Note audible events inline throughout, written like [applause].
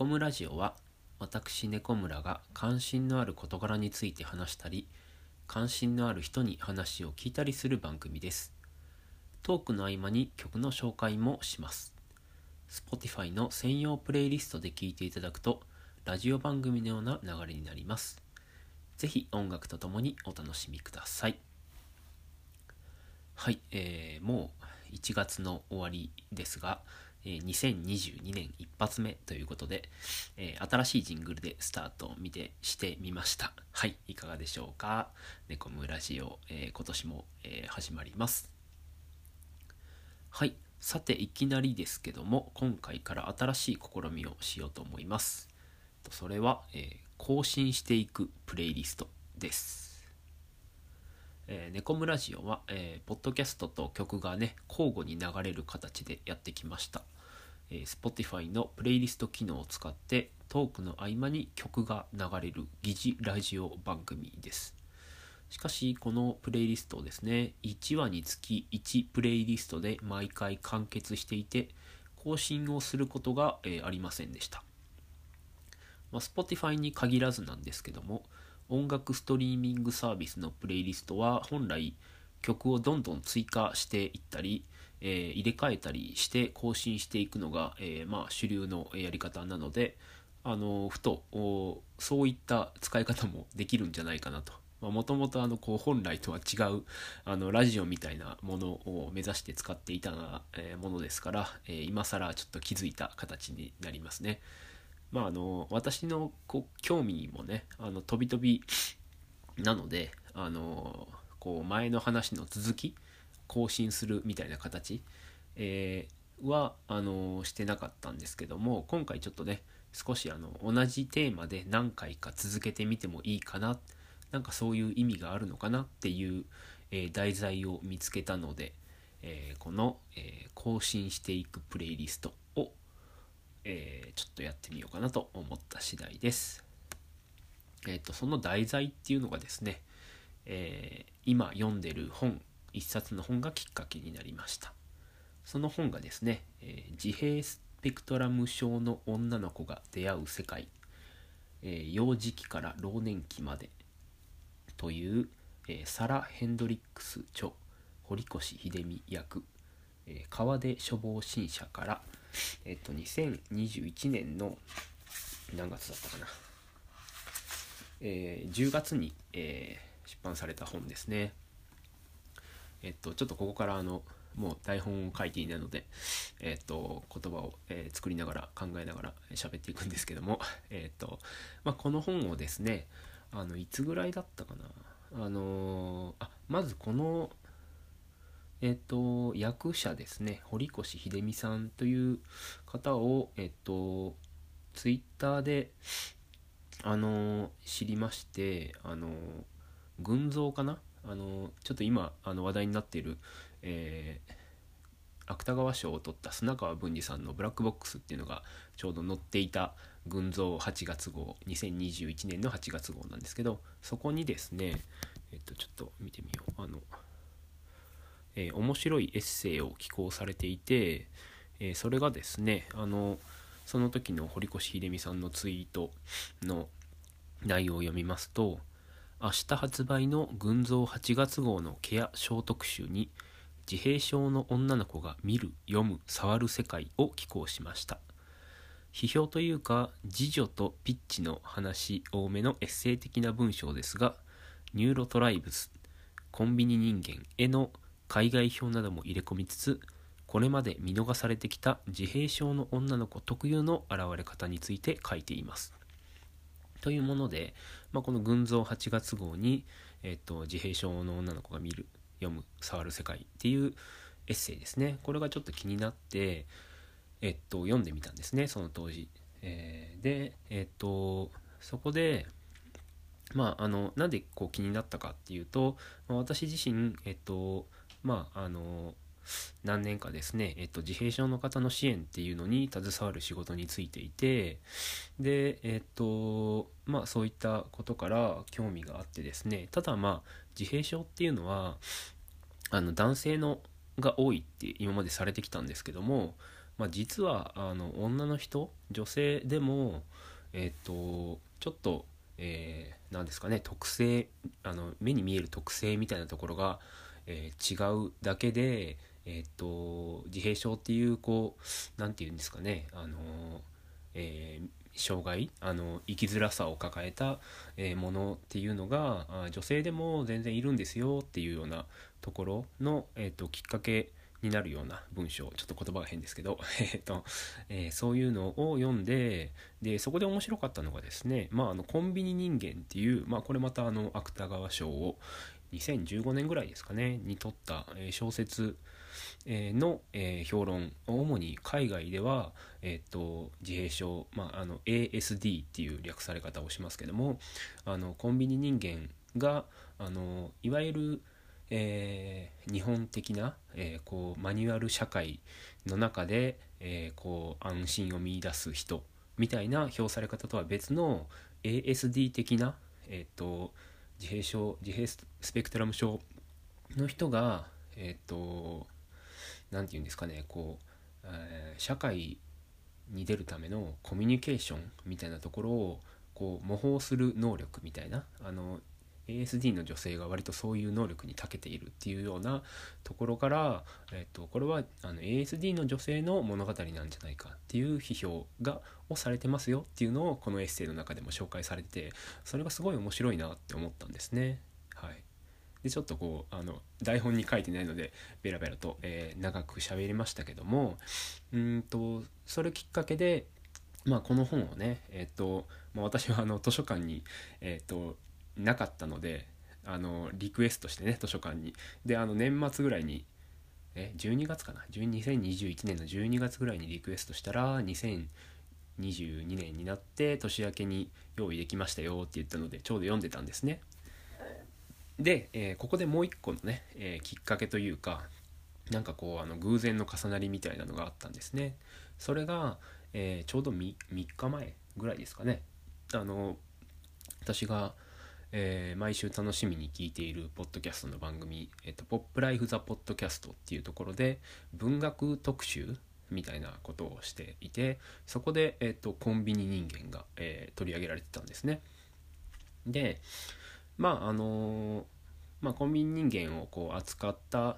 えー、どうも。猫村ラジオは、私猫村が関心のある事柄について話したり、関心のある人に話を聞いたりする番組です。トークの合間に曲の紹介もします。Spotify の専用プレイリストで聴いていただくと、ラジオ番組のような流れになります。ぜひ音楽とともにお楽しみください。はい、えー、もう1月の終わりですが、え2022年一発目ということで、え新しいジングルでスタートを見てしてみました。はい、いかがでしょうか？猫ムラジオ、え今年も、え始まります。はい、さていきなりですけども、今回から新しい試みをしようと思います。それは、え更新していくプレイリストです。えー、ネコムラジオは、えーポッドキャストと曲がね交互に流れる形でやってきました、えー Spotify のプレイリスト機能を使ってトークの合間に曲が流れる疑似ラジオ番組です。しかしこのプレイリストをですね1話につき1プレイリストで毎回完結していて更新をすることが、えーありませんでした。まあ、Spotify に限らずなんですけども音楽ストリーミングサービスのプレイリストは本来曲をどんどん追加していったり、えー入れ替えたりして更新していくのが、えーまあ、主流のやり方なのであのふとそういった使い方もできるんじゃないかなと。もともと本来とは違うあのラジオみたいなものを目指して使っていた、ものですから、えー今更ちょっと気づいた形になりますね。まああの私のこう興味もねあの飛び飛びなのであのこう前の話の続き更新するみたいな形、えーはあのしてなかったんですけども今回ちょっとね少しあの同じテーマで何回か続けてみてもいいかななんかそういう意味があるのかなっていう、えー題材を見つけたので、えーこの、えー更新していくプレイリストえーちょっとやってみようかなと思った次第です。えっ、と、その題材っていうのがですね、えー今読んでる本、一冊の本がきっかけになりました。その本がですね、え自閉スペクトラム症の女の子が出会う世界、え幼児期から老年期までという、えサラ・ヘンドリックス著堀越秀美役、え川出処方新社から、えっと、2021年の何月だったかな、えー10月に、えー出版された本ですね。えっと、ちょっとここからあの、もう台本を書いていないので、えっと、言葉を、えー作りながら考えながら喋っていくんですけども、[laughs] えっと、まあ、この本をですね、あの、いつぐらいだったかな。あのーあ、まずこの、えっと、役者ですね、堀越秀美さんという方を、えっと、ツイッターで、あの、知りまして、あの、群像かな？あの、ちょっと今、あの、話題になっている、えー芥川賞を取った砂川文治さんの「ブラックボックス」っていうのがちょうど載っていた群像8月号2021年の8月号なんですけどそこにですねえっとちょっと見てみよう。あのえー面白いエッセイを寄稿されていて、えーそれがですねあのその時の堀越秀美さんのツイートの内容を読みますと明日発売の群像8月号のケア小特集に自閉症の女の子が見る読む触る世界を寄稿しました。批評というか自助とピッチの話多めのエッセイ的な文章ですがニューロトライブスコンビニ人間への海外表なども入れ込みつつこれまで見逃されてきた自閉症の女の子特有の現れ方について書いています。というもので、まあ、この群像8月号に、えっと、自閉症の女の子が見る読む触る世界っていうエッセイですね。これがちょっと気になって、えっと、読んでみたんですねその当時、えーでえっとそこでまああのなんでこう気になったかっていうと、まあ私自身えっとまああの何年かですね、えっと、自閉症の方の支援っていうのに携わる仕事についていてでえっとまあそういったことから興味があってですねただまあ自閉症っていうのはあの男性のが多いって今までされてきたんですけどもまあ、実はあの女の人女性でもえっ、とちょっとえー、ですかね特性あの目に見える特性みたいなところが、えー、違うだけで、えー、っと自閉症っていうこう何て言うんですかねあの、え障害あの生きづらさを抱えた、えものっていうのが女性でも全然いるんですよっていうようなところの、え、っときっかけになるような文章ちょっと言葉が変ですけど、[laughs] えっとえー、そういうのを読んででそこで面白かったのがですね、まあ、あのコンビニ人間っていう、まあ、これまたあの芥川賞を2015年ぐらいですかねに撮った、小説の、評論。主に海外では、えーと、自閉症、まあ、あの ASD っていう略され方をしますけどもあのコンビニ人間があのいわゆるえー、日本的な、えー、こうマニュアル社会の中で、えー、こう安心を見いだす人みたいな評され方とは別の ASD 的な、えーと、自閉症自閉スペクトラム症の人がえっ、ー、と何て言うんですかねこう、えー、社会に出るためのコミュニケーションみたいなところをこう模倣する能力みたいなあの ASD の女性が割とそういう能力に長けているっていうようなところから、えっと、これはあの ASD の女性の物語なんじゃないかっていう批評がをされてますよっていうのをこのエッセイの中でも紹介されててそれがすごい面白いなって思ったんですね。はい、でちょっとこうあの台本に書いてないのでベラベラと、えー、長く喋りましたけどもうんとそれきっかけでまあ、この本をね、えっ、とまあ、私はあの図書館に、えっ、となかったのであのリクエストしてね図書館に。であの年末ぐらいにえ12月かな？2021年の12月ぐらいにリクエストしたら2022年になって年明けに用意できましたよって言ったのでちょうど読んでたんですね。で、えー、ここでもう一個のね、えー、きっかけというかなんかこうあの偶然の重なりみたいなのがあったんですね。それが、えー、ちょうど 3, 3日前ぐらいですかね。あの私がえー、毎週楽しみに聞いているポッドキャストの番組「えーと、ポップライフ・ザ・ポッドキャスト」っていうところで文学特集みたいなことをしていてそこで、えーと、コンビニ人間が、えー、取り上げられてたんですね。でまああのー、まあ、コンビニ人間をこう扱ったっ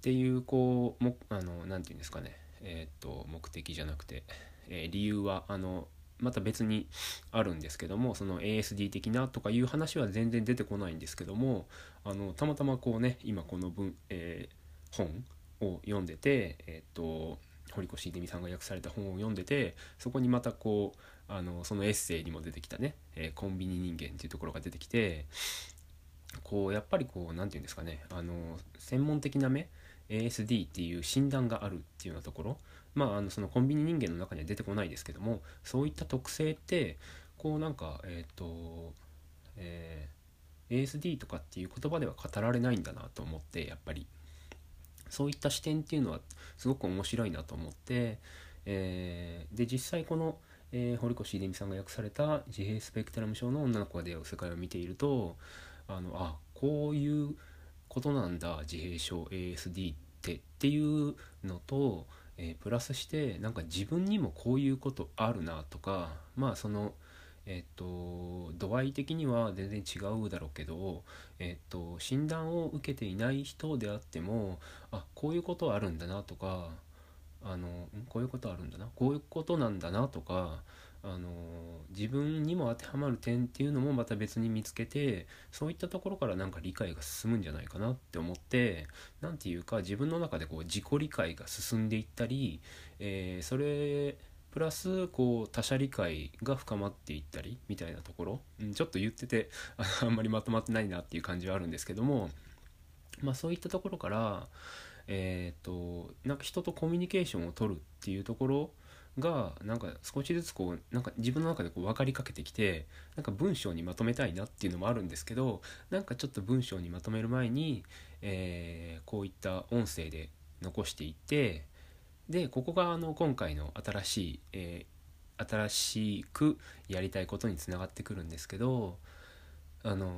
ていうこうもあのなていうんですかねえっ、と目的じゃなくて、え、理由はあのまた別にあるんですけどもその ASD 的なとかいう話は全然出てこないんですけどもあのたまたまこうね今この文、えー、本を読んでてえっ、と堀越秀美さんが訳された本を読んでてそこにまたこうあのそのエッセイにも出てきたね、えー、コンビニ人間っていうところが出てきてこうやっぱりこう何て言うんですかねあの専門的な目 ASD っていう診断があるっていうようなところまああのそのコンビニ人間の中には出てこないですけどもそういった特性ってこうなんかえっ、ー、とえー、ASD とかっていう言葉では語られないんだなと思ってやっぱり。そういった視点っていうのはすごく面白いなと思って、えー、で実際この、えー、堀越秀美さんが訳された自閉スペクトラム症の女の子が出会う世界を見ているとあのあこういうことなんだ自閉症 ASD ってっていうのと、えー、プラスしてなんか自分にもこういうことあるなとかまあそのえっ、と度合い的には全然違うだろうけど、えっ、と診断を受けていない人であってもあこういうことあるんだなとかあのこういうことあるんだなこういうことなんだなとかあの自分にも当てはまる点っていうのもまた別に見つけてそういったところからなんか理解が進むんじゃないかなって思って何て言うか自分の中でこう自己理解が進んでいったり、えー、それプラスこう他者理解が深まっていったりみたいなところ、うん、ちょっと言ってて [laughs] あんまりまとまってないなっていう感じはあるんですけどもまあそういったところからえっ、となんか人とコミュニケーションを取るっていうところがなんか少しずつこうなんか自分の中でこう分かりかけてきてなんか文章にまとめたいなっていうのもあるんですけどなんかちょっと文章にまとめる前に、えー、こういった音声で残していってでここがあの今回の新しい、えー、新しくやりたいことにつながってくるんですけどあのー、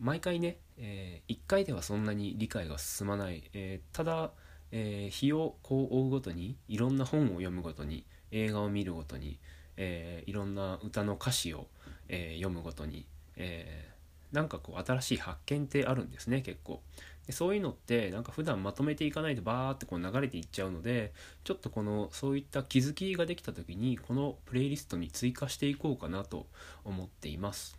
毎回ね、えー、1回ではそんなに理解が進まない、えー、ただえ日をこう追うごとにいろんな本を読むごとに映画を見るごとに、えーいろんな歌の歌詞を、えー読むごとに、えーなんかこう新しい発見ってあるんですね結構。でそういうのってなんか普段まとめていかないとバーってこう流れていっちゃうのでちょっとこのそういった気づきができた時にこのプレイリストに追加していこうかなと思っています。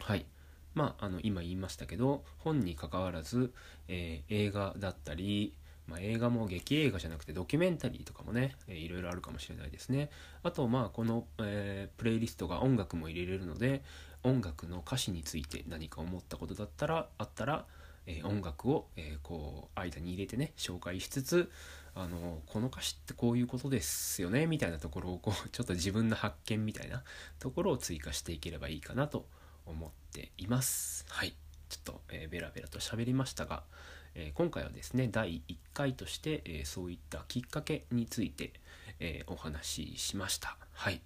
はい。まああの今言いましたけど本にかかわらず、えー映画だったりまあ、映画も劇映画じゃなくてドキュメンタリーとかもね、えーいろいろあるかもしれないですね。あとまあこの、えープレイリストが音楽も入れれるので音楽の歌詞について何か思ったことだったらあったら、えー音楽を、えーこう間に入れてね紹介しつつあのこの歌詞ってこういうことですよねみたいなところをこうちょっと自分の発見みたいなところを追加していければいいかなと思っています。はい。ちょっと、えーベラベラと喋りましたが、え今回はですね第1回として、えそういったきっかけについて、えお話ししました。はい。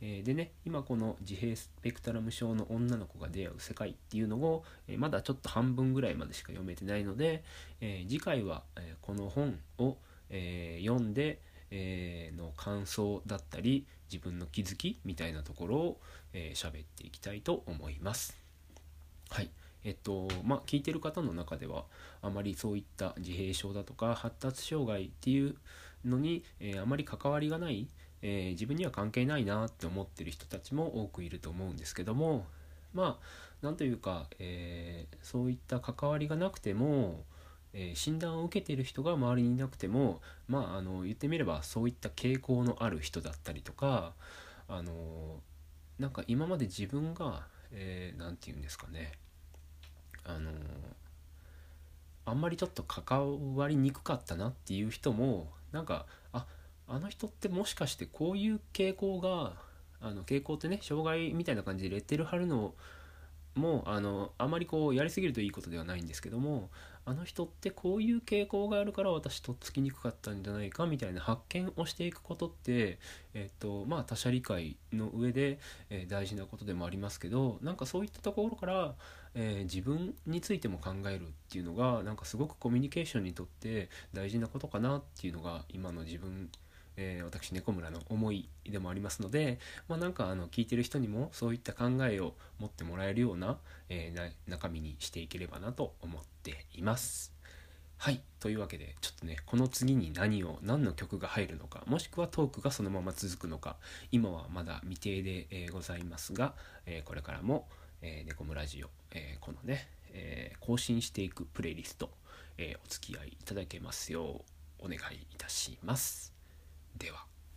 えでね今この自閉スペクトラム症の女の子が出会う世界っていうのを、えまだちょっと半分ぐらいまでしか読めてないので、え次回は、えこの本を、え読んで、えの感想だったり自分の気づきみたいなところをえー喋っていきたいと思います。はい。えっとまあ聞いてる方の中ではあまりそういった自閉症だとか発達障害っていうのに、えーあまり関わりがない、えー自分には関係ないなって思ってる人たちも多くいると思うんですけどもまあなんというか、えーそういった関わりがなくても、え診断を受けてる人が周りにいなくてもまああの言ってみればそういった傾向のある人だったりとかあのなんか今まで自分が何、えーて言うんですかねあのあんまりちょっと関わりにくかったなっていう人もなんかああの人ってもしかしてこういう傾向があの傾向ってね障害みたいな感じでレッテル貼るのもあのあまりこうやりすぎるといいことではないんですけどもあの人ってこういう傾向があるから私とっつきにくかったんじゃないかみたいな発見をしていくことって、えっとまあ、他者理解の上で、えー大事なことでもありますけどなんかそういったところから、えー自分についても考えるっていうのがなんかすごくコミュニケーションにとって大事なことかなっていうのが今の自分えー私猫村の思いでもありますので、まあ、なんかあの聞いてる人にもそういった考えを持ってもらえるような,、えー中身にしていければなと思っています。はいというわけでちょっとねこの次に何を何の曲が入るのかもしくはトークがそのまま続くのか今はまだ未定で、えーございますが、えーこれからも、えー、猫村ラジオ、えーこのね、えー更新していくプレイリスト、えーお付き合いいただけますようお願いいたします。では。